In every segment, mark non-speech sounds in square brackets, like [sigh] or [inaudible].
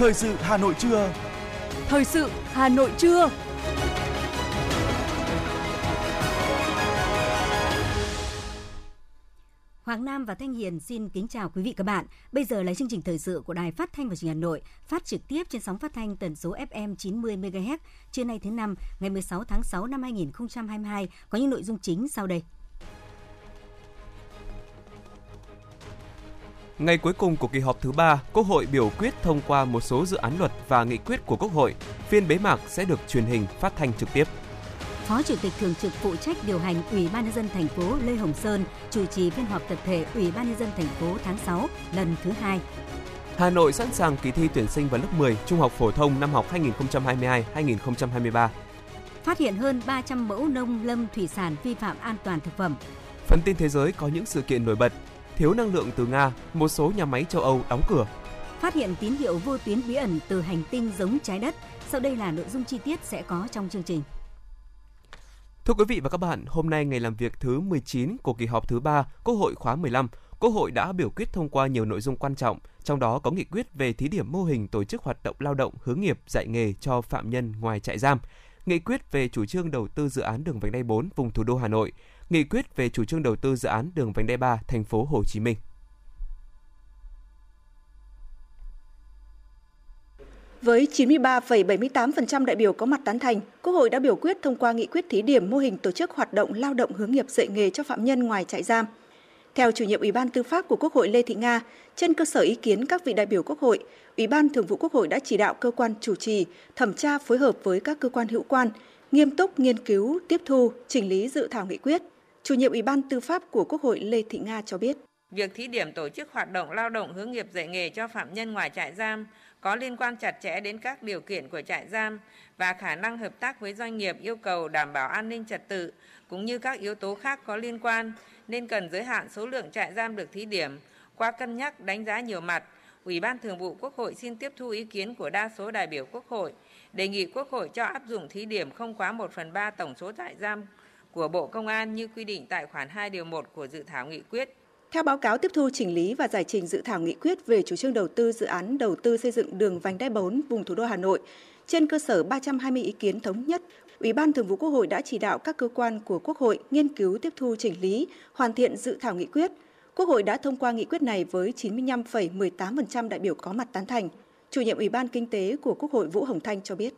Thời sự Hà Nội trưa. Thời sự Hà Nội trưa. Hoàng Nam và Thanh Hiền xin kính chào quý vị các bạn. Bây giờ là chương trình thời sự của Đài Phát thanh và Truyền hình Hà Nội, phát trực tiếp trên sóng phát thanh tần số FM 90 MHz. Trưa nay thứ năm, ngày 16 tháng 6 năm 2022 có những nội dung chính sau đây. Ngày cuối cùng của kỳ họp thứ 3, Quốc hội biểu quyết thông qua một số dự án luật và nghị quyết của Quốc hội. Phiên bế mạc sẽ được truyền hình phát thanh trực tiếp. Phó Chủ tịch thường trực phụ trách điều hành Ủy ban nhân dân thành phố Lê Hồng Sơn chủ trì phiên họp tập thể Ủy ban nhân dân thành phố tháng 6 lần thứ hai. Hà Nội sẵn sàng kỳ thi tuyển sinh vào lớp 10 trung học phổ thông năm học 2022-2023. Phát hiện hơn 300 mẫu nông lâm thủy sản vi phạm an toàn thực phẩm. Phần tin thế giới có những sự kiện nổi bật. Thiếu năng lượng từ Nga, một số nhà máy châu Âu đóng cửa. Phát hiện tín hiệu vô tuyến bí ẩn từ hành tinh giống trái đất. Sau đây là nội dung chi tiết sẽ có trong chương trình. Thưa quý vị và các bạn, hôm nay ngày làm việc thứ 19 của kỳ họp thứ 3 Quốc hội khóa 15, Quốc hội đã biểu quyết thông qua nhiều nội dung quan trọng, trong đó có nghị quyết về thí điểm mô hình tổ chức hoạt động lao động hướng nghiệp dạy nghề cho phạm nhân ngoài trại giam, nghị quyết về chủ trương đầu tư dự án đường vành đai 4 vùng thủ đô Hà Nội, nghị quyết về chủ trương đầu tư dự án đường vành đai 3 thành phố Hồ Chí Minh. Với 93,78% đại biểu có mặt tán thành, Quốc hội đã biểu quyết thông qua nghị quyết thí điểm mô hình tổ chức hoạt động lao động hướng nghiệp dạy nghề cho phạm nhân ngoài trại giam. Theo chủ nhiệm Ủy ban Tư pháp của Quốc hội Lê Thị Nga, trên cơ sở ý kiến các vị đại biểu Quốc hội, Ủy ban Thường vụ Quốc hội đã chỉ đạo cơ quan chủ trì thẩm tra phối hợp với các cơ quan hữu quan, nghiêm túc nghiên cứu, tiếp thu, chỉnh lý dự thảo nghị quyết. Chủ nhiệm Ủy ban Tư pháp của Quốc hội Lê Thị Nga cho biết. Việc thí điểm tổ chức hoạt động lao động hướng nghiệp dạy nghề cho phạm nhân ngoài trại giam có liên quan chặt chẽ đến các điều kiện của trại giam và khả năng hợp tác với doanh nghiệp yêu cầu đảm bảo an ninh trật tự cũng như các yếu tố khác có liên quan nên cần giới hạn số lượng trại giam được thí điểm qua cân nhắc đánh giá nhiều mặt. Ủy ban Thường vụ Quốc hội xin tiếp thu ý kiến của đa số đại biểu Quốc hội, đề nghị Quốc hội cho áp dụng thí điểm không quá 1 phần 3 tổng số trại giam của Bộ Công an như quy định tại khoản 2 điều 1 của dự thảo nghị quyết. Theo báo cáo tiếp thu chỉnh lý và giải trình dự thảo nghị quyết về chủ trương đầu tư dự án đầu tư xây dựng đường vành đai 4 vùng thủ đô Hà Nội, trên cơ sở 320 ý kiến thống nhất, Ủy ban Thường vụ Quốc hội đã chỉ đạo các cơ quan của Quốc hội nghiên cứu tiếp thu chỉnh lý, hoàn thiện dự thảo nghị quyết. Quốc hội đã thông qua nghị quyết này với 95,18% đại biểu có mặt tán thành. Chủ nhiệm Ủy ban Kinh tế của Quốc hội Vũ Hồng Thanh cho biết.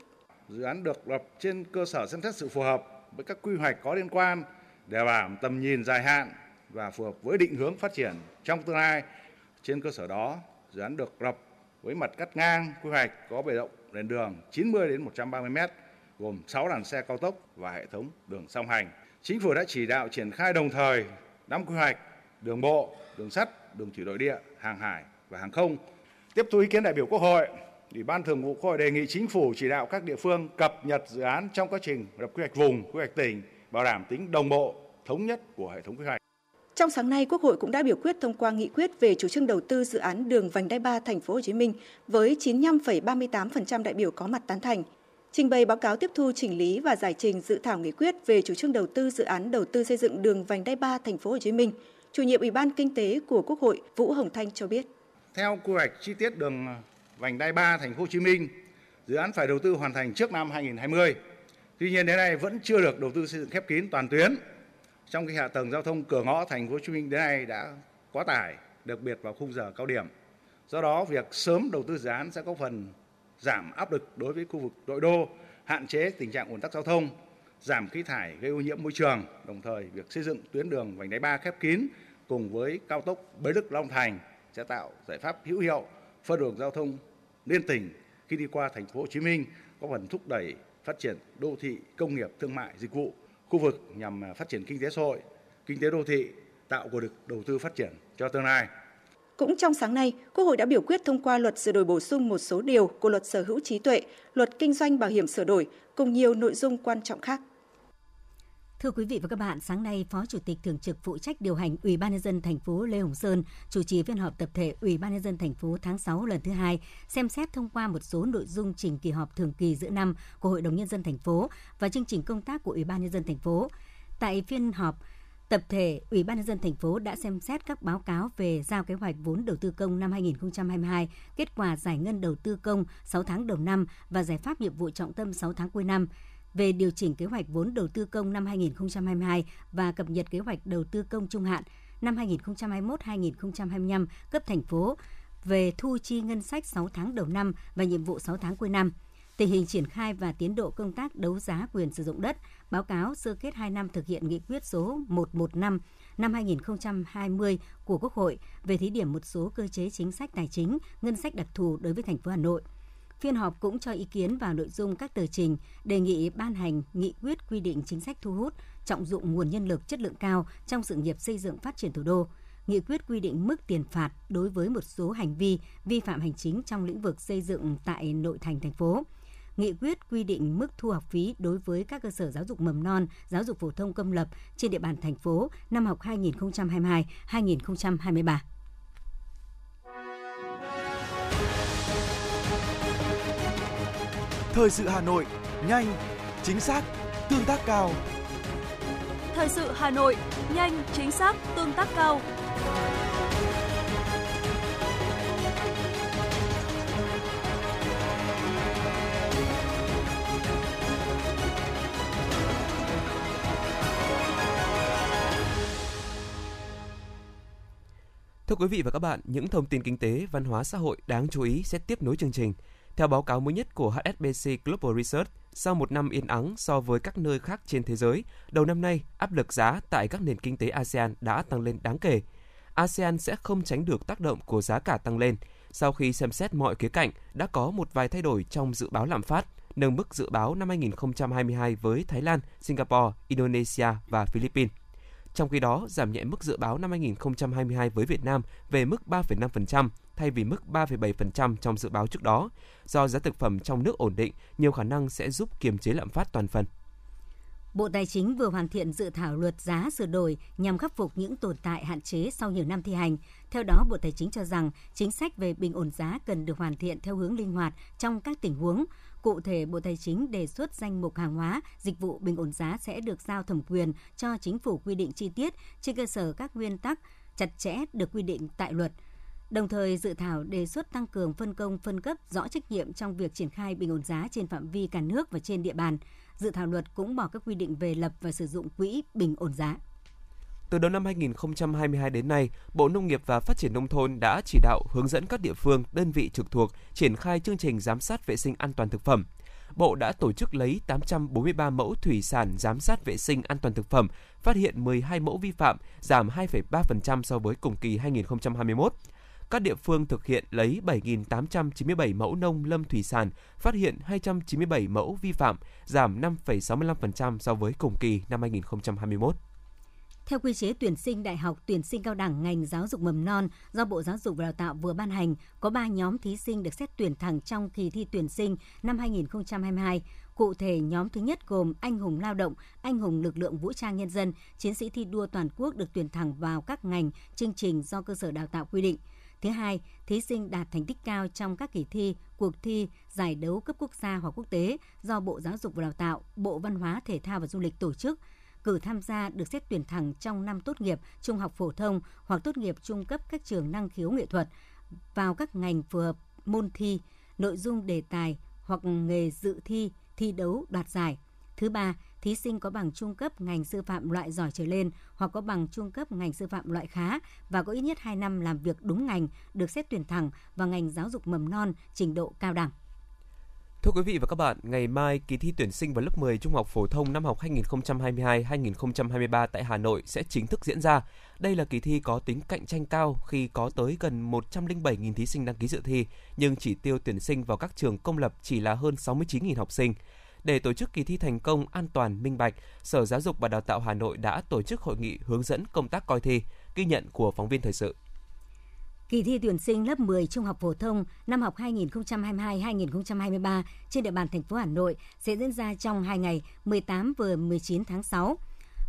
Dự án được lập trên cơ sở xem xét sự phù hợp với các quy hoạch có liên quan để bảo tầm nhìn dài hạn và phù hợp với định hướng phát triển trong tương lai. Trên cơ sở đó, dự án được lập với mặt cắt ngang quy hoạch có bề rộng nền đường 90 đến 130 m, gồm 6 làn xe cao tốc và hệ thống đường song hành. Chính phủ đã chỉ đạo triển khai đồng thời năm quy hoạch đường bộ, đường sắt, đường thủy nội địa, hàng hải và hàng không. Tiếp thu ý kiến đại biểu Quốc hội, Ủy ban Thường vụ Quốc hội đề nghị Chính phủ chỉ đạo các địa phương cập nhật dự án trong quá trình lập quy hoạch vùng, quy hoạch tỉnh, bảo đảm tính đồng bộ, thống nhất của hệ thống quy hoạch. Trong sáng nay, Quốc hội cũng đã biểu quyết thông qua nghị quyết về chủ trương đầu tư dự án đường vành đai 3 thành phố Hồ Chí Minh với 95,38% đại biểu có mặt tán thành. Trình bày báo cáo tiếp thu chỉnh lý và giải trình dự thảo nghị quyết về chủ trương đầu tư dự án đầu tư xây dựng đường vành đai 3 thành phố Hồ Chí Minh, chủ nhiệm Ủy ban Kinh tế của Quốc hội Vũ Hồng Thanh cho biết. Theo quy hoạch chi tiết đường vành đai 3 thành phố Hồ Chí Minh, dự án phải đầu tư hoàn thành trước năm 2020. Tuy nhiên đến nay vẫn chưa được đầu tư xây dựng khép kín toàn tuyến trong khi hạ tầng giao thông cửa ngõ thành phố Hồ Chí Minh đến nay đã quá tải, đặc biệt vào khung giờ cao điểm. Do đó, việc sớm đầu tư dự án sẽ có phần giảm áp lực đối với khu vực nội đô, hạn chế tình trạng ủn tắc giao thông, giảm khí thải gây ô nhiễm môi trường, đồng thời việc xây dựng tuyến đường vành đai 3 khép kín cùng với cao tốc Bến Lức Long Thành sẽ tạo giải pháp hữu hiệu phân luồng giao thông liên tỉnh khi đi qua thành phố Hồ Chí Minh có phần thúc đẩy phát triển đô thị, công nghiệp, thương mại, dịch vụ khu vực nhằm phát triển kinh tế xã hội, kinh tế đô thị, tạo nguồn lực đầu tư phát triển cho tương lai. Cũng trong sáng nay, Quốc hội đã biểu quyết thông qua luật sửa đổi bổ sung một số điều của luật sở hữu trí tuệ, luật kinh doanh bảo hiểm sửa đổi cùng nhiều nội dung quan trọng khác. Thưa quý vị và các bạn, sáng nay Phó Chủ tịch thường trực phụ trách điều hành Ủy ban nhân dân thành phố Lê Hồng Sơn chủ trì phiên họp tập thể Ủy ban nhân dân thành phố tháng 6 lần thứ hai, xem xét thông qua một số nội dung trình kỳ họp thường kỳ giữa năm của Hội đồng nhân dân thành phố và chương trình công tác của Ủy ban nhân dân thành phố. Tại phiên họp, Tập thể Ủy ban nhân dân thành phố đã xem xét các báo cáo về giao kế hoạch vốn đầu tư công năm 2022, kết quả giải ngân đầu tư công 6 tháng đầu năm và giải pháp nhiệm vụ trọng tâm 6 tháng cuối năm về điều chỉnh kế hoạch vốn đầu tư công năm 2022 và cập nhật kế hoạch đầu tư công trung hạn năm 2021-2025 cấp thành phố về thu chi ngân sách 6 tháng đầu năm và nhiệm vụ 6 tháng cuối năm, tình hình triển khai và tiến độ công tác đấu giá quyền sử dụng đất, báo cáo sơ kết 2 năm thực hiện nghị quyết số 115 năm 2020 của Quốc hội về thí điểm một số cơ chế chính sách tài chính, ngân sách đặc thù đối với thành phố Hà Nội. Phiên họp cũng cho ý kiến vào nội dung các tờ trình, đề nghị ban hành nghị quyết quy định chính sách thu hút, trọng dụng nguồn nhân lực chất lượng cao trong sự nghiệp xây dựng phát triển thủ đô. Nghị quyết quy định mức tiền phạt đối với một số hành vi vi phạm hành chính trong lĩnh vực xây dựng tại nội thành thành phố nghị quyết quy định mức thu học phí đối với các cơ sở giáo dục mầm non, giáo dục phổ thông công lập trên địa bàn thành phố năm học 2022-2023. Thời sự Hà Nội, nhanh, chính xác, tương tác cao. Thời sự Hà Nội, nhanh, chính xác, tương tác cao. Thưa quý vị và các bạn, những thông tin kinh tế, văn hóa xã hội đáng chú ý sẽ tiếp nối chương trình. Theo báo cáo mới nhất của HSBC Global Research, sau một năm yên ắng so với các nơi khác trên thế giới, đầu năm nay áp lực giá tại các nền kinh tế ASEAN đã tăng lên đáng kể. ASEAN sẽ không tránh được tác động của giá cả tăng lên. Sau khi xem xét mọi khía cạnh, đã có một vài thay đổi trong dự báo lạm phát, nâng mức dự báo năm 2022 với Thái Lan, Singapore, Indonesia và Philippines. Trong khi đó, giảm nhẹ mức dự báo năm 2022 với Việt Nam về mức 3,5% thay vì mức 3,7% trong dự báo trước đó. Do giá thực phẩm trong nước ổn định, nhiều khả năng sẽ giúp kiềm chế lạm phát toàn phần. Bộ Tài chính vừa hoàn thiện dự thảo luật giá sửa đổi nhằm khắc phục những tồn tại hạn chế sau nhiều năm thi hành. Theo đó, Bộ Tài chính cho rằng chính sách về bình ổn giá cần được hoàn thiện theo hướng linh hoạt trong các tình huống, Cụ thể, Bộ Tài chính đề xuất danh mục hàng hóa, dịch vụ bình ổn giá sẽ được giao thẩm quyền cho chính phủ quy định chi tiết trên cơ sở các nguyên tắc chặt chẽ được quy định tại luật. Đồng thời, dự thảo đề xuất tăng cường phân công phân cấp rõ trách nhiệm trong việc triển khai bình ổn giá trên phạm vi cả nước và trên địa bàn. Dự thảo luật cũng bỏ các quy định về lập và sử dụng quỹ bình ổn giá. Từ đầu năm 2022 đến nay, Bộ Nông nghiệp và Phát triển Nông thôn đã chỉ đạo hướng dẫn các địa phương, đơn vị trực thuộc triển khai chương trình giám sát vệ sinh an toàn thực phẩm. Bộ đã tổ chức lấy 843 mẫu thủy sản giám sát vệ sinh an toàn thực phẩm, phát hiện 12 mẫu vi phạm, giảm 2,3% so với cùng kỳ 2021 các địa phương thực hiện lấy 7.897 mẫu nông lâm thủy sản, phát hiện 297 mẫu vi phạm, giảm 5,65% so với cùng kỳ năm 2021. Theo quy chế tuyển sinh đại học, tuyển sinh cao đẳng ngành giáo dục mầm non do Bộ Giáo dục và Đào tạo vừa ban hành, có 3 nhóm thí sinh được xét tuyển thẳng trong kỳ thi tuyển sinh năm 2022. Cụ thể, nhóm thứ nhất gồm anh hùng lao động, anh hùng lực lượng vũ trang nhân dân, chiến sĩ thi đua toàn quốc được tuyển thẳng vào các ngành, chương trình do cơ sở đào tạo quy định. Thứ hai, thí sinh đạt thành tích cao trong các kỳ thi, cuộc thi, giải đấu cấp quốc gia hoặc quốc tế do Bộ Giáo dục và Đào tạo, Bộ Văn hóa, Thể thao và Du lịch tổ chức – cử tham gia được xét tuyển thẳng trong năm tốt nghiệp trung học phổ thông hoặc tốt nghiệp trung cấp các trường năng khiếu nghệ thuật vào các ngành phù hợp môn thi, nội dung đề tài hoặc nghề dự thi, thi đấu đoạt giải. Thứ ba, thí sinh có bằng trung cấp ngành sư phạm loại giỏi trở lên hoặc có bằng trung cấp ngành sư phạm loại khá và có ít nhất 2 năm làm việc đúng ngành được xét tuyển thẳng vào ngành giáo dục mầm non trình độ cao đẳng. Thưa quý vị và các bạn, ngày mai kỳ thi tuyển sinh vào lớp 10 trung học phổ thông năm học 2022-2023 tại Hà Nội sẽ chính thức diễn ra. Đây là kỳ thi có tính cạnh tranh cao khi có tới gần 107.000 thí sinh đăng ký dự thi, nhưng chỉ tiêu tuyển sinh vào các trường công lập chỉ là hơn 69.000 học sinh. Để tổ chức kỳ thi thành công, an toàn, minh bạch, Sở Giáo dục và Đào tạo Hà Nội đã tổ chức hội nghị hướng dẫn công tác coi thi, ghi nhận của phóng viên thời sự. Kỳ thi tuyển sinh lớp 10 trung học phổ thông năm học 2022-2023 trên địa bàn thành phố Hà Nội sẽ diễn ra trong 2 ngày 18 và 19 tháng 6.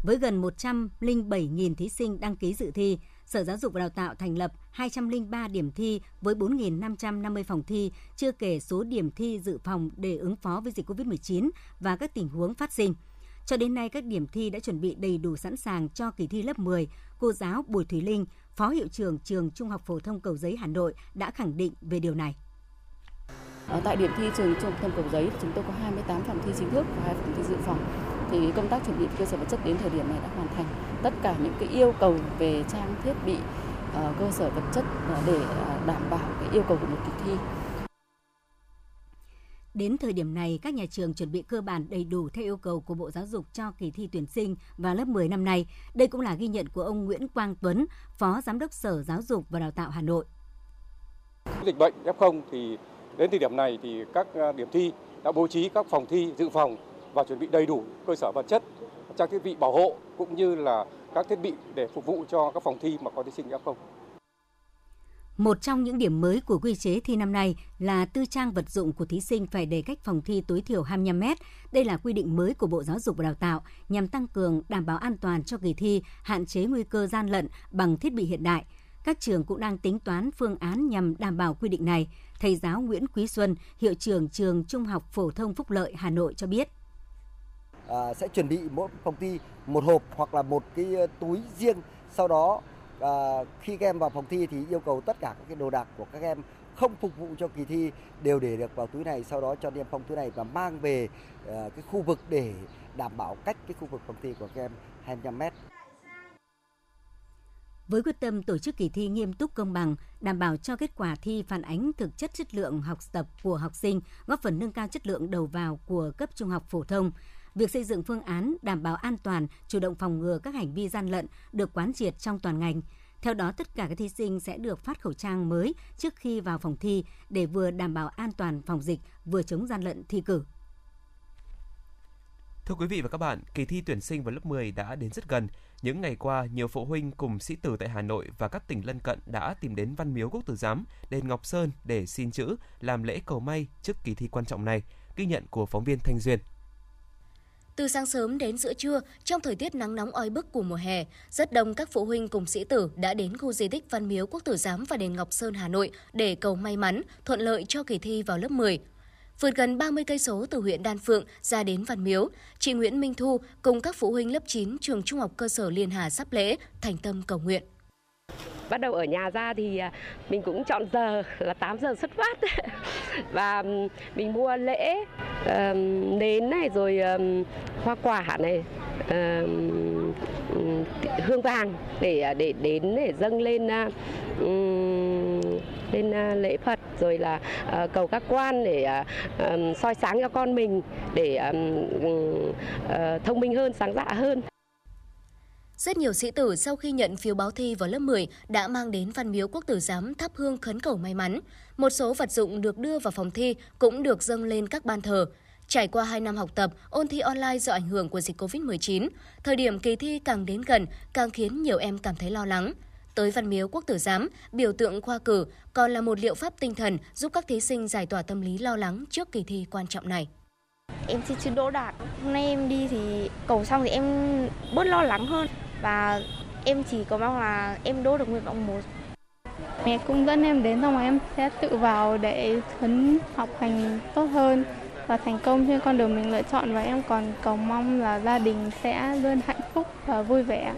Với gần 107.000 thí sinh đăng ký dự thi, Sở Giáo dục và Đào tạo thành lập 203 điểm thi với 4.550 phòng thi, chưa kể số điểm thi dự phòng để ứng phó với dịch COVID-19 và các tình huống phát sinh. Cho đến nay, các điểm thi đã chuẩn bị đầy đủ sẵn sàng cho kỳ thi lớp 10. Cô giáo Bùi Thùy Linh, Phó Hiệu trưởng Trường Trung học Phổ thông Cầu Giấy Hà Nội đã khẳng định về điều này. Ở tại điểm thi trường Trung học phổ thông Cầu Giấy, chúng tôi có 28 phòng thi chính thức và 2 phòng thi dự phòng. Thì công tác chuẩn bị cơ sở vật chất đến thời điểm này đã hoàn thành. Tất cả những cái yêu cầu về trang thiết bị, uh, cơ sở vật chất uh, để uh, đảm bảo cái yêu cầu của một kỳ thi. Đến thời điểm này, các nhà trường chuẩn bị cơ bản đầy đủ theo yêu cầu của Bộ Giáo dục cho kỳ thi tuyển sinh vào lớp 10 năm nay. Đây cũng là ghi nhận của ông Nguyễn Quang Tuấn, Phó Giám đốc Sở Giáo dục và Đào tạo Hà Nội. Dịch bệnh F0 thì đến thời điểm này thì các điểm thi đã bố trí các phòng thi dự phòng và chuẩn bị đầy đủ cơ sở vật chất, trang thiết bị bảo hộ cũng như là các thiết bị để phục vụ cho các phòng thi mà có thí sinh F0. Một trong những điểm mới của quy chế thi năm nay là tư trang vật dụng của thí sinh phải để cách phòng thi tối thiểu 25 mét. Đây là quy định mới của Bộ Giáo dục và Đào tạo nhằm tăng cường đảm bảo an toàn cho kỳ thi, hạn chế nguy cơ gian lận bằng thiết bị hiện đại. Các trường cũng đang tính toán phương án nhằm đảm bảo quy định này. Thầy giáo Nguyễn Quý Xuân, hiệu trưởng trường Trung học phổ thông Phúc Lợi Hà Nội cho biết. À, sẽ chuẩn bị mỗi phòng thi một hộp hoặc là một cái ờ, túi riêng. Sau đó à, khi các em vào phòng thi thì yêu cầu tất cả các cái đồ đạc của các em không phục vụ cho kỳ thi đều để được vào túi này sau đó cho niêm phong túi này và mang về à, cái khu vực để đảm bảo cách cái khu vực phòng thi của các em 25 mét. Với quyết tâm tổ chức kỳ thi nghiêm túc công bằng, đảm bảo cho kết quả thi phản ánh thực chất chất lượng học tập của học sinh, góp phần nâng cao chất lượng đầu vào của cấp trung học phổ thông, việc xây dựng phương án đảm bảo an toàn, chủ động phòng ngừa các hành vi gian lận được quán triệt trong toàn ngành. Theo đó, tất cả các thí sinh sẽ được phát khẩu trang mới trước khi vào phòng thi để vừa đảm bảo an toàn phòng dịch, vừa chống gian lận thi cử. Thưa quý vị và các bạn, kỳ thi tuyển sinh vào lớp 10 đã đến rất gần. Những ngày qua, nhiều phụ huynh cùng sĩ tử tại Hà Nội và các tỉnh lân cận đã tìm đến Văn Miếu Quốc Tử Giám, đền Ngọc Sơn để xin chữ, làm lễ cầu may trước kỳ thi quan trọng này. Ghi nhận của phóng viên Thanh Duyên. Từ sáng sớm đến giữa trưa, trong thời tiết nắng nóng oi bức của mùa hè, rất đông các phụ huynh cùng sĩ tử đã đến khu di tích Văn Miếu Quốc Tử Giám và đền Ngọc Sơn Hà Nội để cầu may mắn, thuận lợi cho kỳ thi vào lớp 10. Vượt gần 30 cây số từ huyện Đan Phượng ra đến Văn Miếu, chị Nguyễn Minh Thu cùng các phụ huynh lớp 9 trường Trung học cơ sở Liên Hà sắp lễ thành tâm cầu nguyện. Bắt đầu ở nhà ra thì à, mình cũng chọn giờ, là 8 giờ xuất phát [laughs] và mình mua lễ nến này, rồi hoa quả này hương vàng để à, để đến để dâng lên à, lên lễ Phật, rồi là ờ, cầu các quan để soi sáng cho con mình để ờ, thông minh hơn, sáng dạ hơn. Rất nhiều sĩ tử sau khi nhận phiếu báo thi vào lớp 10 đã mang đến Văn Miếu Quốc Tử Giám thắp hương khấn cầu may mắn. Một số vật dụng được đưa vào phòng thi cũng được dâng lên các ban thờ. Trải qua 2 năm học tập, ôn thi online do ảnh hưởng của dịch COVID-19, thời điểm kỳ thi càng đến gần càng khiến nhiều em cảm thấy lo lắng. Tới Văn Miếu Quốc Tử Giám, biểu tượng khoa cử còn là một liệu pháp tinh thần giúp các thí sinh giải tỏa tâm lý lo lắng trước kỳ thi quan trọng này. Em xin chữ đỗ đạt. Hôm nay em đi thì cầu xong thì em bớt lo lắng hơn và em chỉ có mong là em đỗ được nguyện vọng một. Mẹ cũng dẫn em đến xong rồi em sẽ tự vào để phấn học hành tốt hơn và thành công trên con đường mình lựa chọn và em còn cầu mong là gia đình sẽ luôn hạnh phúc và vui vẻ.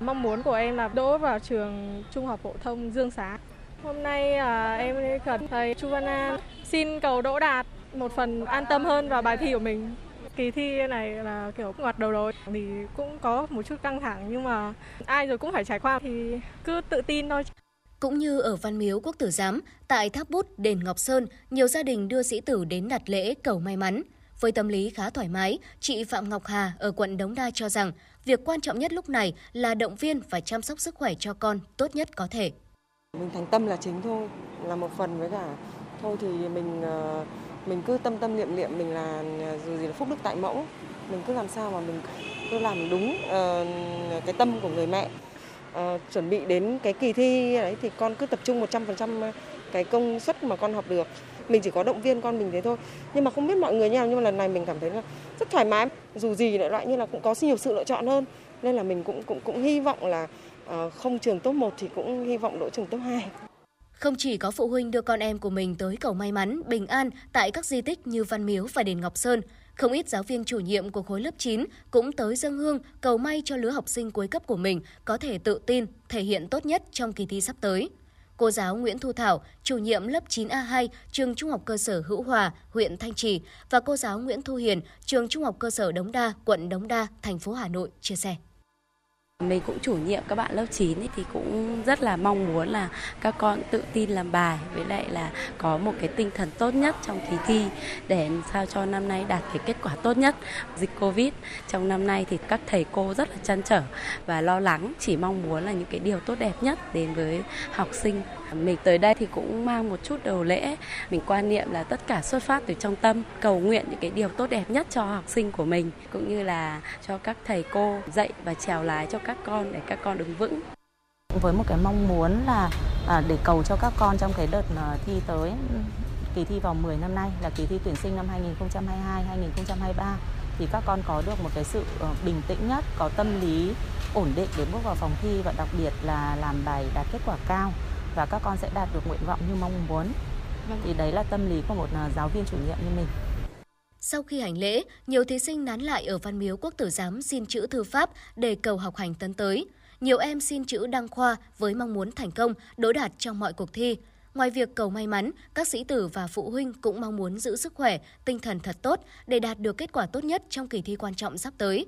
Mong muốn của em là đỗ vào trường Trung học phổ thông Dương Xá. Hôm nay à, em cần thầy Chu Văn An xin cầu đỗ đạt một phần an tâm hơn vào bài thi của mình. Kỳ thi này là kiểu ngoặt đầu rồi thì cũng có một chút căng thẳng nhưng mà ai rồi cũng phải trải qua thì cứ tự tin thôi. Cũng như ở Văn Miếu Quốc Tử Giám, tại Tháp Bút, đền Ngọc Sơn, nhiều gia đình đưa sĩ tử đến đặt lễ cầu may mắn. Với tâm lý khá thoải mái, chị Phạm Ngọc Hà ở quận Đống Đa cho rằng việc quan trọng nhất lúc này là động viên và chăm sóc sức khỏe cho con tốt nhất có thể. Mình thành tâm là chính thôi, là một phần với cả thôi thì mình ờ, mình cứ tâm tâm niệm niệm mình là à, dù gì là phúc đức tại mẫu, mình cứ làm sao mà mình cứ làm đúng uh, cái tâm của người mẹ uh, chuẩn bị đến cái kỳ thi đấy thì con cứ tập trung 100% à, cái công suất mà con học được. Mình chỉ có động viên con mình thế thôi. Nhưng mà không biết mọi người như nào nhưng mà lần này mình cảm thấy là rất thoải mái. Dù gì lại loại như là cũng có nhiều sự lựa chọn hơn. Nên là mình cũng cũng cũng hy vọng là uh, không trường top 1 thì cũng hy vọng đỗ trường top 2. Không chỉ có phụ huynh đưa con em của mình tới cầu may mắn, bình an tại các di tích như Văn Miếu và đền Ngọc Sơn, Không ít giáo viên chủ nhiệm của khối lớp 9 cũng tới dân hương cầu may cho lứa học sinh cuối cấp của mình có thể tự tin, thể hiện tốt nhất trong kỳ thi sắp tới. Cô giáo Nguyễn Thu Thảo, chủ nhiệm lớp 9A2, trường Trung học cơ sở Hữu Hòa, huyện Thanh Trì và cô giáo Nguyễn Thu Hiền, trường Trung học cơ sở Đống Đa, quận Đống Đa, thành phố Hà Nội chia sẻ. Mình cũng chủ nhiệm các bạn lớp 9 ấy, thì cũng rất là mong muốn là các con tự tin làm bài với lại là có một cái tinh thần tốt nhất trong kỳ thi để sao cho năm nay đạt cái kết quả tốt nhất. Dịch Covid trong năm nay thì các thầy cô rất là chăn trở và lo lắng chỉ mong muốn là những cái điều tốt đẹp nhất đến với học sinh Dạ, mình tới đây thì cũng mang một chút đầu lễ, mình quan niệm là tất cả xuất phát từ trong tâm, cầu nguyện những cái điều tốt đẹp nhất cho học sinh của mình cũng như là cho các thầy cô dạy và trèo lái cho các con để các con đứng vững. Với một cái mong muốn là à, để cầu cho các con trong cái đợt à, thi tới kỳ thi vào 10 năm nay là kỳ thi tuyển sinh năm 2022 2023 thì các con có được một cái sự ờ, bình tĩnh nhất, có tâm lý ổn định để bước vào phòng thi và đặc biệt là làm bài đạt kết quả cao và các con sẽ đạt được nguyện vọng như mong muốn. Vâng. Thì đấy là tâm lý của một à, giáo viên chủ nhiệm như mình. Sau khi hành lễ, nhiều thí sinh nán lại ở Văn Miếu Quốc Tử Giám xin chữ thư pháp để cầu học hành tấn tới. Nhiều em xin chữ đăng khoa với mong muốn thành công, đỗ đạt trong mọi cuộc thi. Ngoài việc cầu may mắn, các sĩ tử và phụ huynh cũng mong muốn giữ sức khỏe, tinh thần thật tốt để đạt được kết quả tốt nhất trong kỳ thi quan trọng sắp tới.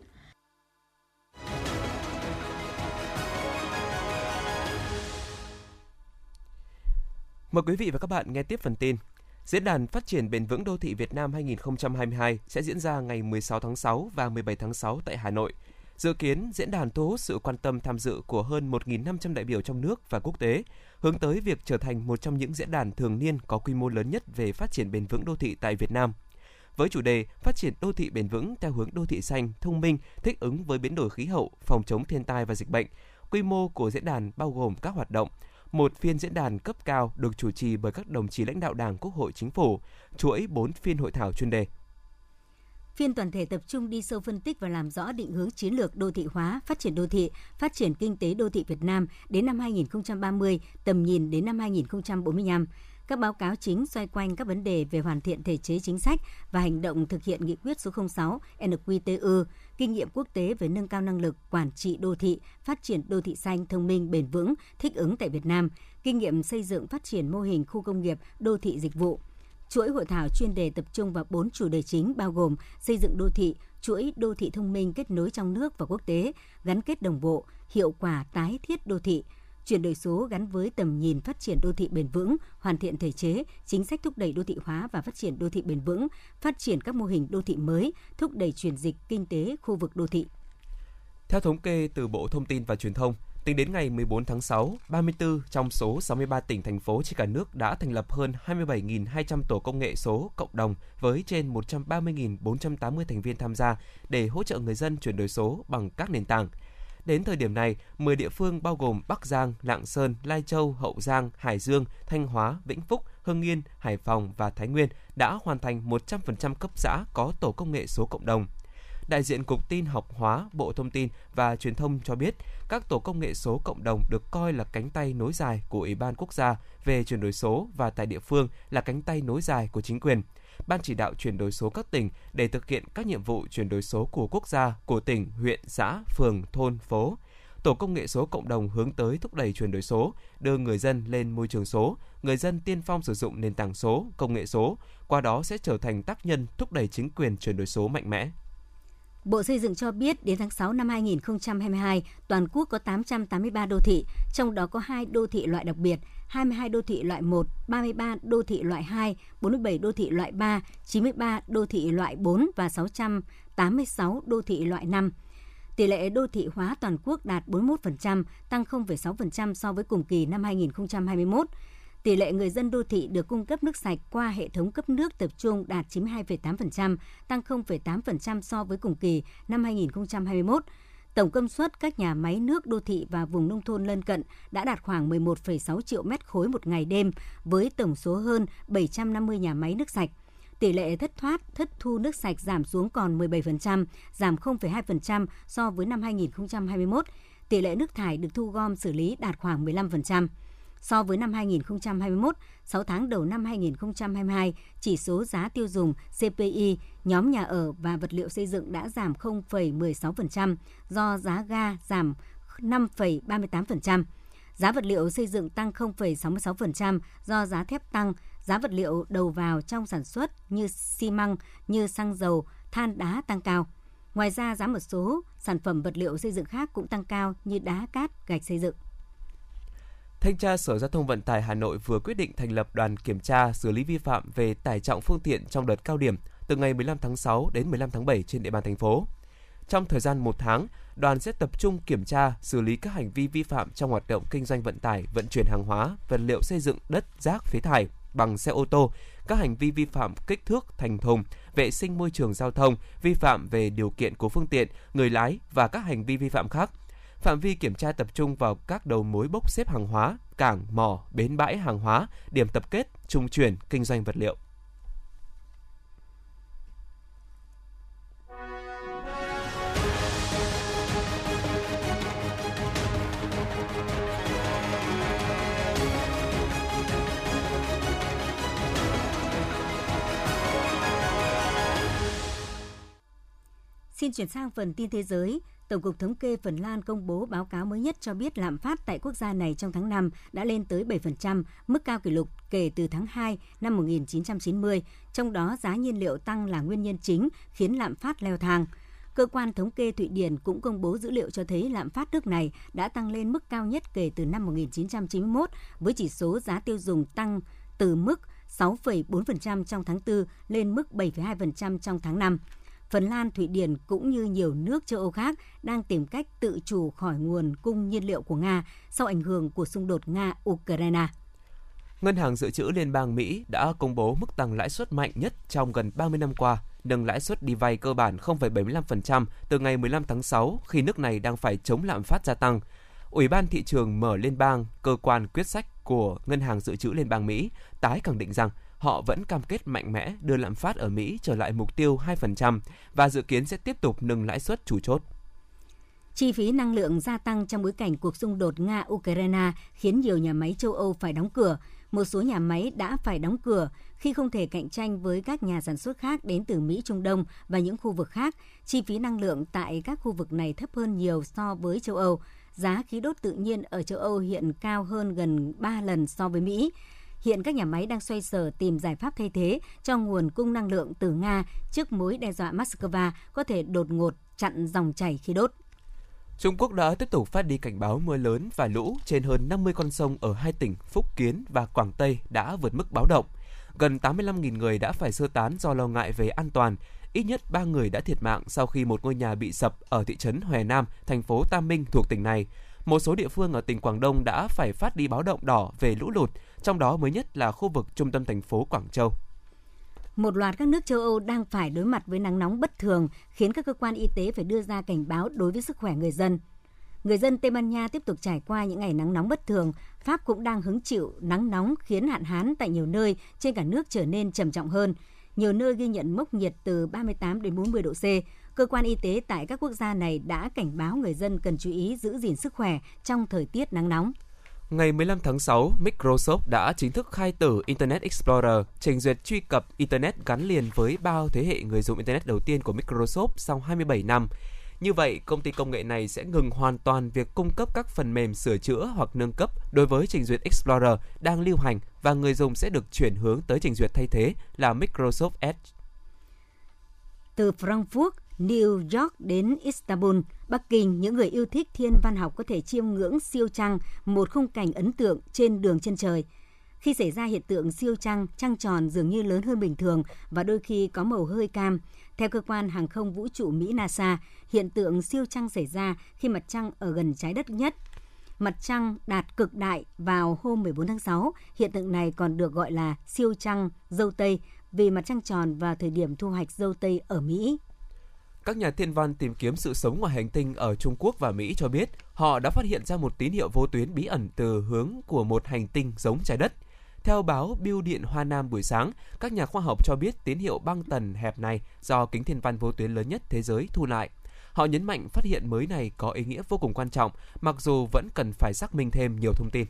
Mời quý vị và các bạn nghe tiếp phần tin. Diễn đàn Phát triển bền vững đô thị Việt Nam 2022 sẽ diễn ra ngày 16 tháng 6 và 17 tháng 6 tại Hà Nội. Dự kiến diễn đàn thu hút sự quan tâm tham dự của hơn 1.500 đại biểu trong nước và quốc tế, hướng tới việc trở thành một trong những diễn đàn thường niên có quy mô lớn nhất về phát triển bền vững đô thị tại Việt Nam. Với chủ đề Phát triển đô thị bền vững theo hướng đô thị xanh, thông minh, thích ứng với biến đổi khí hậu, phòng chống thiên tai và dịch bệnh, quy mô của diễn đàn bao gồm các hoạt động một phiên diễn đàn cấp cao được chủ trì bởi các đồng chí lãnh đạo Đảng, Quốc hội, Chính phủ, chuỗi 4 phiên hội thảo chuyên đề. Phiên toàn thể tập trung đi sâu phân tích và làm rõ định hướng chiến lược đô thị hóa, phát triển đô thị, phát triển kinh tế đô thị Việt Nam đến năm 2030, tầm nhìn đến năm 2045 các báo cáo chính xoay quanh các vấn đề về hoàn thiện thể chế chính sách và hành động thực hiện nghị quyết số 06 NQTU, kinh nghiệm quốc tế về nâng cao năng lực quản trị đô thị, phát triển đô thị xanh thông minh bền vững, thích ứng tại Việt Nam, kinh nghiệm xây dựng phát triển mô hình khu công nghiệp, đô thị dịch vụ. Chuỗi hội thảo chuyên đề tập trung vào 4 chủ đề chính bao gồm xây dựng đô thị, chuỗi đô thị thông minh kết nối trong nước và quốc tế, gắn kết đồng bộ, hiệu quả tái thiết đô thị, chuyển đổi số gắn với tầm nhìn phát triển đô thị bền vững, hoàn thiện thể chế, chính sách thúc đẩy đô thị hóa và phát triển đô thị bền vững, phát triển các mô hình đô thị mới, thúc đẩy chuyển dịch kinh tế khu vực đô thị. Theo thống kê từ Bộ Thông tin và Truyền thông, tính đến ngày 14 tháng 6, 34 trong số 63 tỉnh thành phố trên cả nước đã thành lập hơn 27.200 tổ công nghệ số cộng đồng với trên 130.480 thành viên tham gia để hỗ trợ người dân chuyển đổi số bằng các nền tảng – Đến thời điểm này, 10 địa phương bao gồm Bắc Giang, Lạng Sơn, Lai Châu, Hậu Giang, Hải Dương, Thanh Hóa, Vĩnh Phúc, Hưng Yên, Hải Phòng và Thái Nguyên đã hoàn thành 100% cấp xã có tổ công nghệ số cộng đồng. Đại diện Cục Tin học hóa Bộ Thông tin và Truyền thông cho biết, các tổ công nghệ số cộng đồng được coi là cánh tay nối dài của Ủy ban Quốc gia về chuyển đổi số và tại địa phương là cánh tay nối dài của chính quyền. Ban chỉ đạo chuyển đổi số các tỉnh để thực hiện các nhiệm vụ chuyển đổi số của quốc gia, của tỉnh, huyện, xã, phường, thôn, phố. Tổ công nghệ số cộng đồng hướng tới thúc đẩy chuyển đổi số, đưa người dân lên môi trường số, người dân tiên phong sử dụng nền tảng số, công nghệ số, qua đó sẽ trở thành tác nhân thúc đẩy chính quyền chuyển đổi số mạnh mẽ. Bộ Xây dựng cho biết đến tháng 6 năm 2022, toàn quốc có 883 đô thị, trong đó có 2 đô thị loại đặc biệt, 22 đô thị loại 1, 33 đô thị loại 2, 47 đô thị loại 3, 93 đô thị loại 4 và 686 đô thị loại 5. Tỷ lệ đô thị hóa toàn quốc đạt 41%, tăng 0,6% so với cùng kỳ năm 2021. Tỷ lệ người dân đô thị được cung cấp nước sạch qua hệ thống cấp nước tập trung đạt 92,8%, tăng 0,8% so với cùng kỳ năm 2021. Tổng công suất các nhà máy nước đô thị và vùng nông thôn lân cận đã đạt khoảng 11,6 triệu mét khối một ngày đêm với tổng số hơn 750 nhà máy nước sạch. Tỷ lệ thất thoát, thất thu nước sạch giảm xuống còn 17%, giảm 0,2% so với năm 2021. Tỷ lệ nước thải được thu gom xử lý đạt khoảng 15%. So với năm 2021, 6 tháng đầu năm 2022, chỉ số giá tiêu dùng CPI nhóm nhà ở và vật liệu xây dựng đã giảm 0,16% do giá ga giảm 5,38%. Giá vật liệu xây dựng tăng 0,66% do giá thép tăng, giá vật liệu đầu vào trong sản xuất như xi măng, như xăng dầu, than đá tăng cao. Ngoài ra, giá một số sản phẩm vật liệu xây dựng khác cũng tăng cao như đá cát, gạch xây dựng. Thanh tra Sở Giao thông Vận tải Hà Nội vừa quyết định thành lập đoàn kiểm tra xử lý vi phạm về tải trọng phương tiện trong đợt cao điểm từ ngày 15 tháng 6 đến 15 tháng 7 trên địa bàn thành phố. Trong thời gian một tháng, đoàn sẽ tập trung kiểm tra, xử lý các hành vi vi phạm trong hoạt động kinh doanh vận tải, vận chuyển hàng hóa, vật liệu xây dựng, đất, rác, phế thải bằng xe ô tô, các hành vi vi phạm kích thước thành thùng, vệ sinh môi trường giao thông, vi phạm về điều kiện của phương tiện, người lái và các hành vi vi phạm khác. Phạm vi kiểm tra tập trung vào các đầu mối bốc xếp hàng hóa, cảng, mỏ, bến bãi hàng hóa, điểm tập kết, trung chuyển, kinh doanh vật liệu. Xin chuyển sang phần tin thế giới. Tổng cục Thống kê Phần Lan công bố báo cáo mới nhất cho biết lạm phát tại quốc gia này trong tháng 5 đã lên tới 7%, mức cao kỷ lục kể từ tháng 2 năm 1990, trong đó giá nhiên liệu tăng là nguyên nhân chính khiến lạm phát leo thang. Cơ quan thống kê Thụy Điển cũng công bố dữ liệu cho thấy lạm phát nước này đã tăng lên mức cao nhất kể từ năm 1991 với chỉ số giá tiêu dùng tăng từ mức 6,4% trong tháng 4 lên mức 7,2% trong tháng 5. Phần Lan, Thụy Điển cũng như nhiều nước châu Âu khác đang tìm cách tự chủ khỏi nguồn cung nhiên liệu của Nga sau ảnh hưởng của xung đột Nga-Ukraine. Ngân hàng Dự trữ Liên bang Mỹ đã công bố mức tăng lãi suất mạnh nhất trong gần 30 năm qua, nâng lãi suất đi vay cơ bản 0,75% từ ngày 15 tháng 6 khi nước này đang phải chống lạm phát gia tăng. Ủy ban thị trường mở liên bang, cơ quan quyết sách của Ngân hàng Dự trữ Liên bang Mỹ, tái khẳng định rằng họ vẫn cam kết mạnh mẽ đưa lạm phát ở Mỹ trở lại mục tiêu 2% và dự kiến sẽ tiếp tục nâng lãi suất chủ chốt. Chi phí năng lượng gia tăng trong bối cảnh cuộc xung đột Nga-Ukraine khiến nhiều nhà máy châu Âu phải đóng cửa. Một số nhà máy đã phải đóng cửa khi không thể cạnh tranh với các nhà sản xuất khác đến từ Mỹ Trung Đông và những khu vực khác. Chi phí năng lượng tại các khu vực này thấp hơn nhiều so với châu Âu. Giá khí đốt tự nhiên ở châu Âu hiện cao hơn gần 3 lần so với Mỹ. Hiện các nhà máy đang xoay sở tìm giải pháp thay thế cho nguồn cung năng lượng từ Nga trước mối đe dọa Moscow có thể đột ngột chặn dòng chảy khí đốt. Trung Quốc đã tiếp tục phát đi cảnh báo mưa lớn và lũ trên hơn 50 con sông ở hai tỉnh Phúc Kiến và Quảng Tây đã vượt mức báo động. Gần 85.000 người đã phải sơ tán do lo ngại về an toàn. Ít nhất 3 người đã thiệt mạng sau khi một ngôi nhà bị sập ở thị trấn Hòe Nam, thành phố Tam Minh thuộc tỉnh này. Một số địa phương ở tỉnh Quảng Đông đã phải phát đi báo động đỏ về lũ lụt, trong đó mới nhất là khu vực trung tâm thành phố Quảng Châu. Một loạt các nước châu Âu đang phải đối mặt với nắng nóng bất thường, khiến các cơ quan y tế phải đưa ra cảnh báo đối với sức khỏe người dân. Người dân Tây Ban Nha tiếp tục trải qua những ngày nắng nóng bất thường. Pháp cũng đang hứng chịu nắng nóng khiến hạn hán tại nhiều nơi trên cả nước trở nên trầm trọng hơn. Nhiều nơi ghi nhận mốc nhiệt từ 38 đến 40 độ C. Cơ quan y tế tại các quốc gia này đã cảnh báo người dân cần chú ý giữ gìn sức khỏe trong thời tiết nắng nóng. Ngày 15 tháng 6, Microsoft đã chính thức khai tử Internet Explorer, trình duyệt truy cập Internet gắn liền với bao thế hệ người dùng Internet đầu tiên của Microsoft sau 27 năm. Như vậy, công ty công nghệ này sẽ ngừng hoàn toàn việc cung cấp các phần mềm sửa chữa hoặc nâng cấp đối với trình duyệt Explorer đang lưu hành và người dùng sẽ được chuyển hướng tới trình duyệt thay thế là Microsoft Edge. Từ Frankfurt, New York đến Istanbul, Bắc Kinh, những người yêu thích thiên văn học có thể chiêm ngưỡng siêu trăng, một khung cảnh ấn tượng trên đường chân trời. Khi xảy ra hiện tượng siêu trăng, trăng tròn dường như lớn hơn bình thường và đôi khi có màu hơi cam. Theo cơ quan hàng không vũ trụ Mỹ NASA, hiện tượng siêu trăng xảy ra khi mặt trăng ở gần trái đất nhất. Mặt trăng đạt cực đại vào hôm 14 tháng 6. Hiện tượng này còn được gọi là siêu trăng dâu Tây vì mặt trăng tròn vào thời điểm thu hoạch dâu Tây ở Mỹ. Các nhà thiên văn tìm kiếm sự sống ngoài hành tinh ở Trung Quốc và Mỹ cho biết họ đã phát hiện ra một tín hiệu vô tuyến bí ẩn từ hướng của một hành tinh giống trái đất. Theo báo Biêu điện Hoa Nam buổi sáng, các nhà khoa học cho biết tín hiệu băng tần hẹp này do kính thiên văn vô tuyến lớn nhất thế giới thu lại. Họ nhấn mạnh phát hiện mới này có ý nghĩa vô cùng quan trọng, mặc dù vẫn cần phải xác minh thêm nhiều thông tin.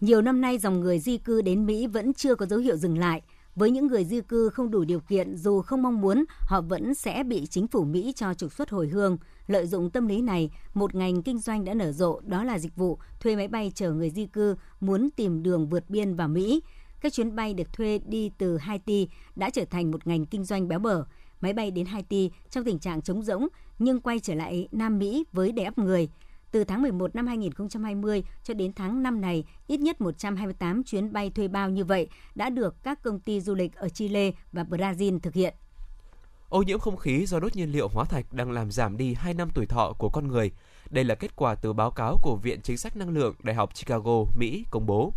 Nhiều năm nay dòng người di cư đến Mỹ vẫn chưa có dấu hiệu dừng lại. Với những người di cư không đủ điều kiện dù không mong muốn, họ vẫn sẽ bị chính phủ Mỹ cho trục xuất hồi hương. Lợi dụng tâm lý này, một ngành kinh doanh đã nở rộ đó là dịch vụ thuê máy bay chở người di cư muốn tìm đường vượt biên vào Mỹ. Các chuyến bay được thuê đi từ Haiti đã trở thành một ngành kinh doanh béo bở. Máy bay đến Haiti trong tình trạng trống rỗng nhưng quay trở lại Nam Mỹ với đầy ắp người. Từ tháng 11 năm 2020 cho đến tháng 5 này, ít nhất 128 chuyến bay thuê bao như vậy đã được các công ty du lịch ở Chile và Brazil thực hiện. Ô nhiễm không khí do đốt nhiên liệu hóa thạch đang làm giảm đi 2 năm tuổi thọ của con người. Đây là kết quả từ báo cáo của Viện Chính sách Năng lượng Đại học Chicago, Mỹ công bố.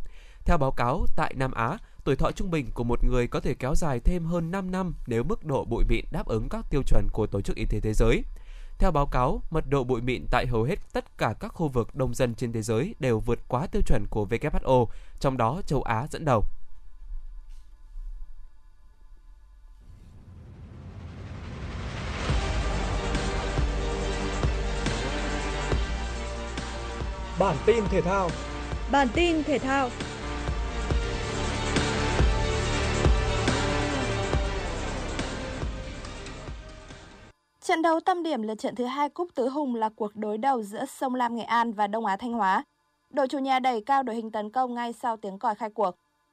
Theo báo cáo, tại Nam Á, tuổi thọ trung bình của một người có thể kéo dài thêm hơn 5 năm nếu mức độ bụi mịn đáp ứng các tiêu chuẩn của Tổ chức Y tế Thế giới. Theo báo cáo, mật độ bụi mịn tại hầu hết tất cả các khu vực đông dân trên thế giới đều vượt quá tiêu chuẩn của WHO, trong đó châu Á dẫn đầu. Bản tin thể thao Bản tin thể thao Trận đấu tâm điểm là trận thứ hai Cúp Tứ Hùng là cuộc đối đầu giữa Sông Lam Nghệ An và Đông Á Thanh Hóa. Đội chủ nhà đẩy cao đội hình tấn công ngay sau tiếng còi khai cuộc.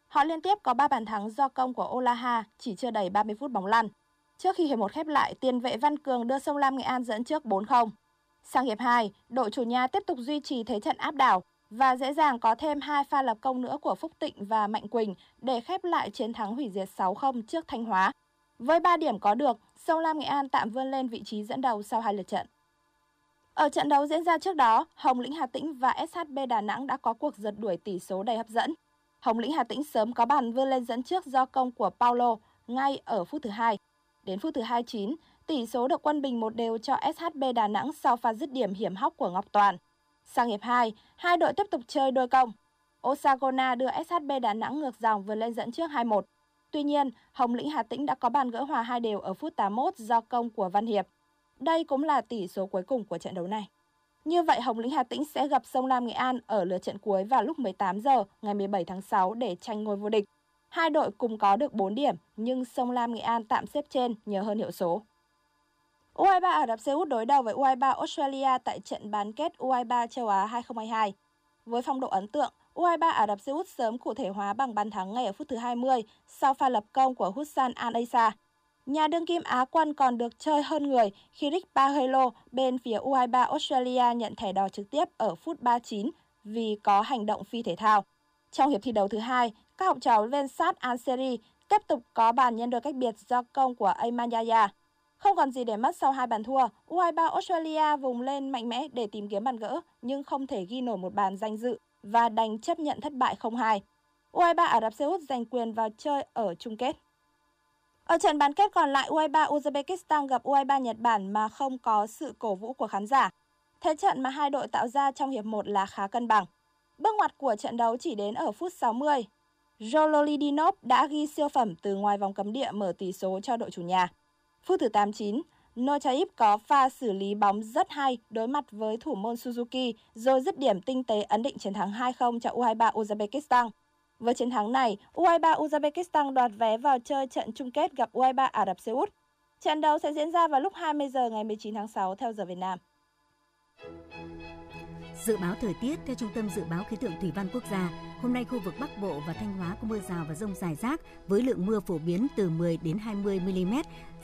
Họ liên tiếp có 3 bàn thắng do công của Olaha chỉ chưa đầy 30 phút bóng lăn. Trước khi hiệp 1 khép lại, tiền vệ Văn Cường đưa Sông Lam Nghệ An dẫn trước 4-0. Sang hiệp 2, đội chủ nhà tiếp tục duy trì thế trận áp đảo và dễ dàng có thêm hai pha lập công nữa của Phúc Tịnh và Mạnh Quỳnh để khép lại chiến thắng hủy diệt 6-0 trước Thanh Hóa. Với 3 điểm có được, Sông Lam Nghệ An tạm vươn lên vị trí dẫn đầu sau hai lượt trận. Ở trận đấu diễn ra trước đó, Hồng Lĩnh Hà Tĩnh và SHB Đà Nẵng đã có cuộc giật đuổi tỷ số đầy hấp dẫn. Hồng Lĩnh Hà Tĩnh sớm có bàn vươn lên dẫn trước do công của Paulo ngay ở phút thứ hai. Đến phút thứ 29, tỷ số được quân bình một đều cho SHB Đà Nẵng sau pha dứt điểm hiểm hóc của Ngọc Toàn. Sang hiệp 2, hai đội tiếp tục chơi đôi công. Osagona đưa SHB Đà Nẵng ngược dòng vươn lên dẫn trước 2-1. Tuy nhiên, Hồng Lĩnh Hà Tĩnh đã có bàn gỡ hòa hai đều ở phút 81 do công của Văn Hiệp. Đây cũng là tỷ số cuối cùng của trận đấu này. Như vậy, Hồng Lĩnh Hà Tĩnh sẽ gặp Sông Lam Nghệ An ở lượt trận cuối vào lúc 18 giờ ngày 17 tháng 6 để tranh ngôi vô địch. Hai đội cùng có được 4 điểm, nhưng Sông Lam Nghệ An tạm xếp trên nhờ hơn hiệu số. U23 Ả Rập Xê Út đối đầu với U23 Australia tại trận bán kết U23 châu Á 2022. Với phong độ ấn tượng, U23 Ả Rập Xê Út sớm cụ thể hóa bằng bàn thắng ngay ở phút thứ 20 sau pha lập công của Hussan Al Issa. Nhà đương kim Á quân còn được chơi hơn người khi Rick Pahelo bên phía U23 Australia nhận thẻ đỏ trực tiếp ở phút 39 vì có hành động phi thể thao. Trong hiệp thi đấu thứ hai, các học trò Vensat Anseri tiếp tục có bàn nhân đôi cách biệt do công của Ayman Yaya. Không còn gì để mất sau hai bàn thua, U23 Australia vùng lên mạnh mẽ để tìm kiếm bàn gỡ nhưng không thể ghi nổi một bàn danh dự và đành chấp nhận thất bại 0-2. U23 Ả Rập Xê Út giành quyền vào chơi ở chung kết. Ở trận bán kết còn lại, U23 Uzbekistan gặp U23 Nhật Bản mà không có sự cổ vũ của khán giả. Thế trận mà hai đội tạo ra trong hiệp 1 là khá cân bằng. Bước ngoặt của trận đấu chỉ đến ở phút 60. Jololidinov đã ghi siêu phẩm từ ngoài vòng cấm địa mở tỷ số cho đội chủ nhà. Phút thứ 89, Nochaip có pha xử lý bóng rất hay đối mặt với thủ môn Suzuki rồi dứt điểm tinh tế ấn định chiến thắng 2-0 cho U23 Uzbekistan. Với chiến thắng này, U23 Uzbekistan đoạt vé vào chơi trận chung kết gặp U23 Ả Rập Xê Út. Trận đấu sẽ diễn ra vào lúc 20 giờ ngày 19 tháng 6 theo giờ Việt Nam. Dự báo thời tiết theo Trung tâm Dự báo Khí tượng Thủy văn Quốc gia, hôm nay khu vực Bắc Bộ và Thanh Hóa có mưa rào và rông rải rác với lượng mưa phổ biến từ 10 đến 20 mm.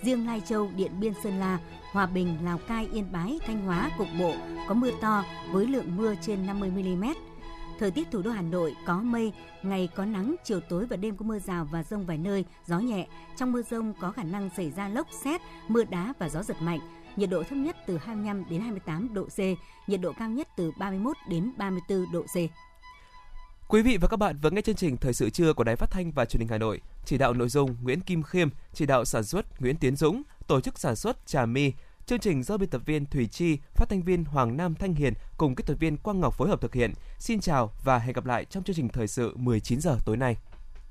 Riêng Lai Châu, Điện Biên, Sơn La, Hòa Bình, Lào Cai, Yên Bái, Thanh Hóa cục bộ có mưa to với lượng mưa trên 50 mm. Thời tiết thủ đô Hà Nội có mây, ngày có nắng, chiều tối và đêm có mưa rào và rông vài nơi, gió nhẹ. Trong mưa rông có khả năng xảy ra lốc, xét, mưa đá và gió giật mạnh nhiệt độ thấp nhất từ 25 đến 28 độ C, nhiệt độ cao nhất từ 31 đến 34 độ C. Quý vị và các bạn vừa nghe chương trình Thời sự trưa của Đài Phát thanh và Truyền hình Hà Nội. Chỉ đạo nội dung Nguyễn Kim Khiêm, chỉ đạo sản xuất Nguyễn Tiến Dũng, tổ chức sản xuất Trà My. Chương trình do biên tập viên Thủy Chi, phát thanh viên Hoàng Nam Thanh Hiền cùng kỹ thuật viên Quang Ngọc phối hợp thực hiện. Xin chào và hẹn gặp lại trong chương trình Thời sự 19 giờ tối nay.